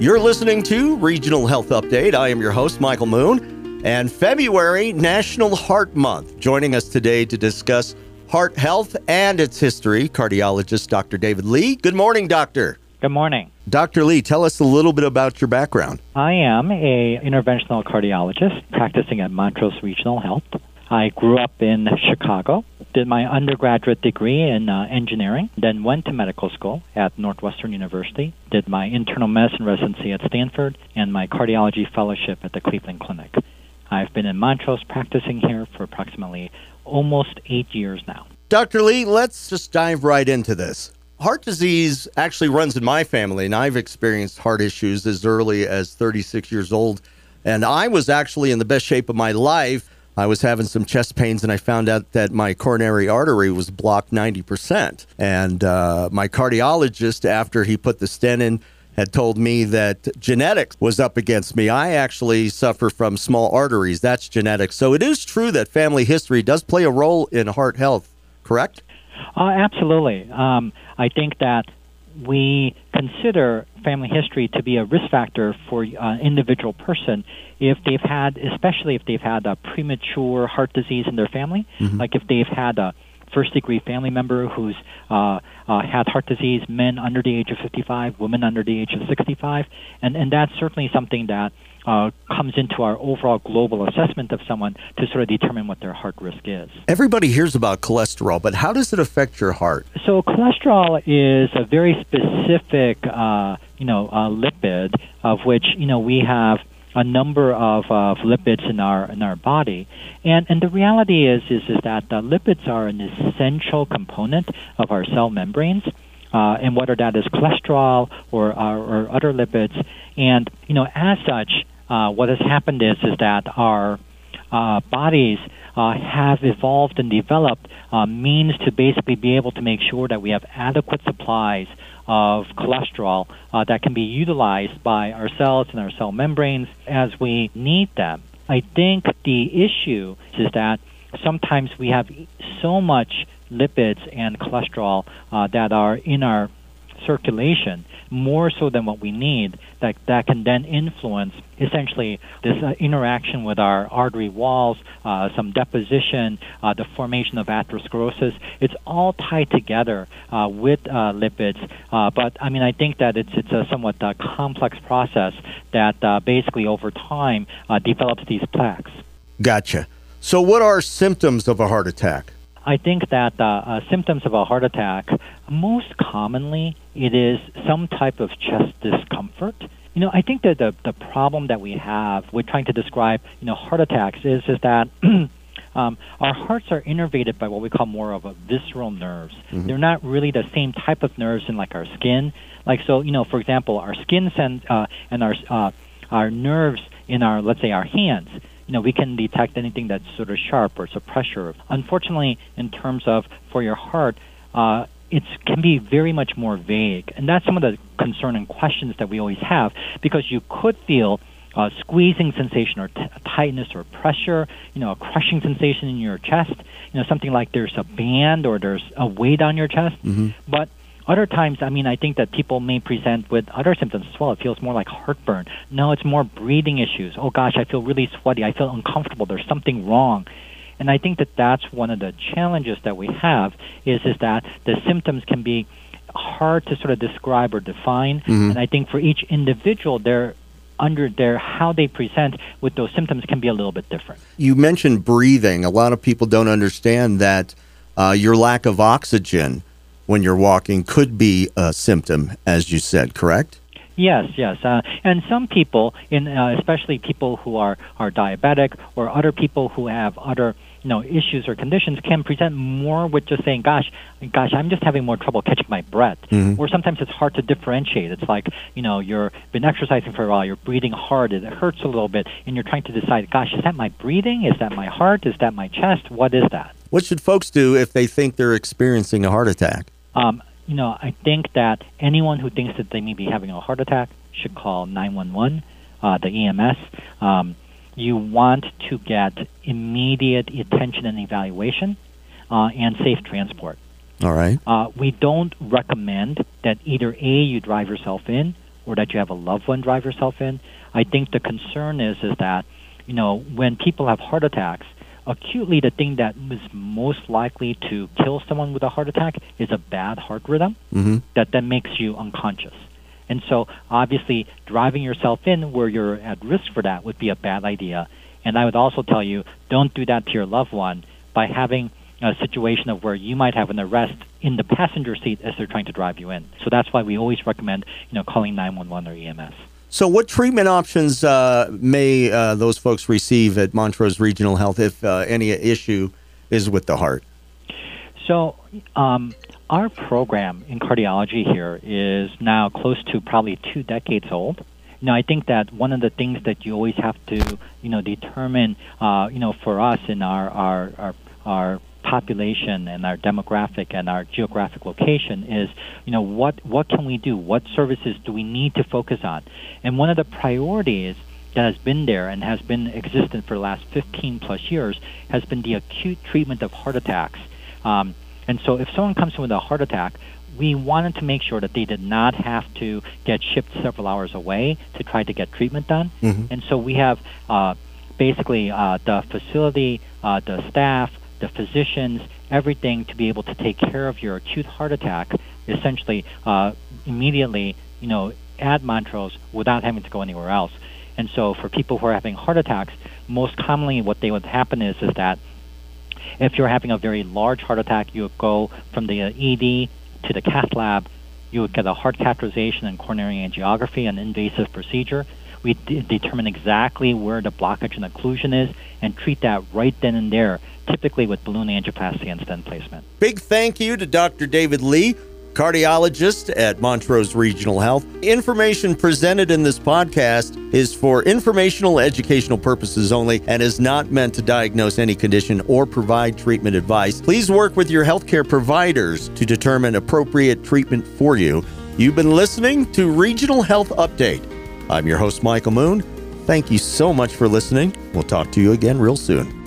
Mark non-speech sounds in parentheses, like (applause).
You're listening to Regional Health Update. I am your host, Michael Moon, and February, National Heart Month. Joining us today to discuss heart health and its history, cardiologist Dr. David Lee. Good morning, doctor. Good morning. Dr. Lee, tell us a little bit about your background. I am a interventional cardiologist practicing at Montrose Regional Health. I grew up in Chicago, did my undergraduate degree in uh, engineering, then went to medical school at Northwestern University, did my internal medicine residency at Stanford, and my cardiology fellowship at the Cleveland Clinic. I've been in Montrose practicing here for approximately almost eight years now. Dr. Lee, let's just dive right into this. Heart disease actually runs in my family, and I've experienced heart issues as early as 36 years old. And I was actually in the best shape of my life I was having some chest pains and I found out that my coronary artery was blocked 90%. And uh, my cardiologist, after he put the stent in, had told me that genetics was up against me. I actually suffer from small arteries. That's genetics. So it is true that family history does play a role in heart health, correct? Uh, absolutely. Um, I think that we consider family history to be a risk factor for an uh, individual person if they've had, especially if they've had a premature heart disease in their family, mm-hmm. like if they've had a first degree family member who's uh, uh, had heart disease, men under the age of 55, women under the age of 65, and, and that's certainly something that uh, comes into our overall global assessment of someone to sort of determine what their heart risk is. Everybody hears about cholesterol, but how does it affect your heart? So cholesterol is a very specific, uh, you know, uh, lipid of which you know we have a number of, of lipids in our in our body, and and the reality is is is that lipids are an essential component of our cell membranes uh, and whether that is cholesterol or, or, or other lipids. And you know, as such, uh, what has happened is is that our uh, bodies uh, have evolved and developed uh, means to basically be able to make sure that we have adequate supplies of cholesterol uh, that can be utilized by our cells and our cell membranes as we need them. I think the issue is that sometimes we have so much lipids and cholesterol uh, that are in our circulation more so than what we need that that can then influence essentially this uh, interaction with our artery walls uh, some deposition uh, the formation of atherosclerosis. It's all tied together uh, with uh, lipids. Uh, but I mean I think that it's it's a somewhat complex process that basically over time develops these plaques. Gotcha. So what are symptoms of a heart attack I think that uh, uh, symptoms of a heart attack, most commonly, it is some type of chest discomfort. You know, I think that the, the problem that we have with trying to describe, you know, heart attacks is, is that (clears throat) um, our hearts are innervated by what we call more of a visceral nerves. Mm-hmm. They're not really the same type of nerves in like our skin. Like so, you know, for example, our skin sends uh, and our uh, our nerves in our let's say our hands you know, we can detect anything that's sort of sharp or so pressure. Unfortunately, in terms of for your heart, uh, it can be very much more vague, and that's some of the concern and questions that we always have because you could feel a squeezing sensation or t- tightness or pressure, you know, a crushing sensation in your chest, you know, something like there's a band or there's a weight on your chest, mm-hmm. but other times, I mean, I think that people may present with other symptoms as well. It feels more like heartburn. No, it's more breathing issues. Oh gosh, I feel really sweaty. I feel uncomfortable. There's something wrong. And I think that that's one of the challenges that we have is is that the symptoms can be hard to sort of describe or define. Mm-hmm. And I think for each individual, they're under their how they present with those symptoms can be a little bit different. You mentioned breathing. A lot of people don't understand that uh, your lack of oxygen when you're walking could be a symptom, as you said, correct? Yes, yes, uh, and some people, in uh, especially people who are are diabetic or other people who have other you know issues or conditions, can present more with just saying, "Gosh, gosh, I'm just having more trouble catching my breath," mm-hmm. or sometimes it's hard to differentiate. It's like you know you've been exercising for a while, you're breathing hard, it hurts a little bit, and you're trying to decide, "Gosh, is that my breathing? Is that my heart? Is that my chest? What is that?" What should folks do if they think they're experiencing a heart attack? Um, you know, I think that anyone who thinks that they may be having a heart attack should call 911, uh, the EMS. Um, you want to get immediate attention and evaluation uh, and safe transport. All right. Uh, we don't recommend that either A, you drive yourself in, or that you have a loved one drive yourself in. I think the concern is is that you know when people have heart attacks, acutely the thing that is most likely to kill someone with a heart attack is a bad heart rhythm Mm-hmm. that then makes you unconscious. And so obviously driving yourself in where you're at risk for that would be a bad idea. And I would also tell you don't do that to your loved one by having a situation of where you might have an arrest in the passenger seat as they're trying to drive you in. So that's why we always recommend, you know, calling 911 or EMS. So, what treatment options uh, may uh, those folks receive at Montrose Regional Health if uh, any issue is with the heart? So, um, our program in cardiology here is now close to probably two decades old. Now, I think that one of the things that you always have to, you know, determine, uh, you know, for us in our our our, our population and our demographic and our geographic location is, you know, what what can we do? What services do we need to focus on? And one of the priorities that has been there and has been existent for the last 15 plus years has been the acute treatment of heart attacks. Um, and so, if someone comes in with a heart attack, we wanted to make sure that they did not have to get shipped several hours away to try to get treatment done. Mhm. And so, we have uh, basically uh, the facility, uh, the staff, the physicians, everything to be able to take care of your acute heart attack essentially uh, immediately, you know, at Montrose without having to go anywhere else. And so for people who are having heart attacks, most commonly what they would happen is is that if you're having a very large heart attack, you would go from the uh, ED to the cath lab. You would get a heart catheterization and coronary angiography, an invasive procedure. We determine exactly where the blockage and occlusion is and treat that right then and there, typically with balloon angioplasty and stent placement. Big thank you to Dr. David Lee, cardiologist at Montrose Regional Health. Information presented in this podcast is for informational educational purposes only and is not meant to diagnose any condition or provide treatment advice. Please work with your healthcare providers to determine appropriate treatment for you. You've been listening to Regional Health Update. I'm your host, Michael Moon. Thank you so much for listening. We'll talk to you again real soon.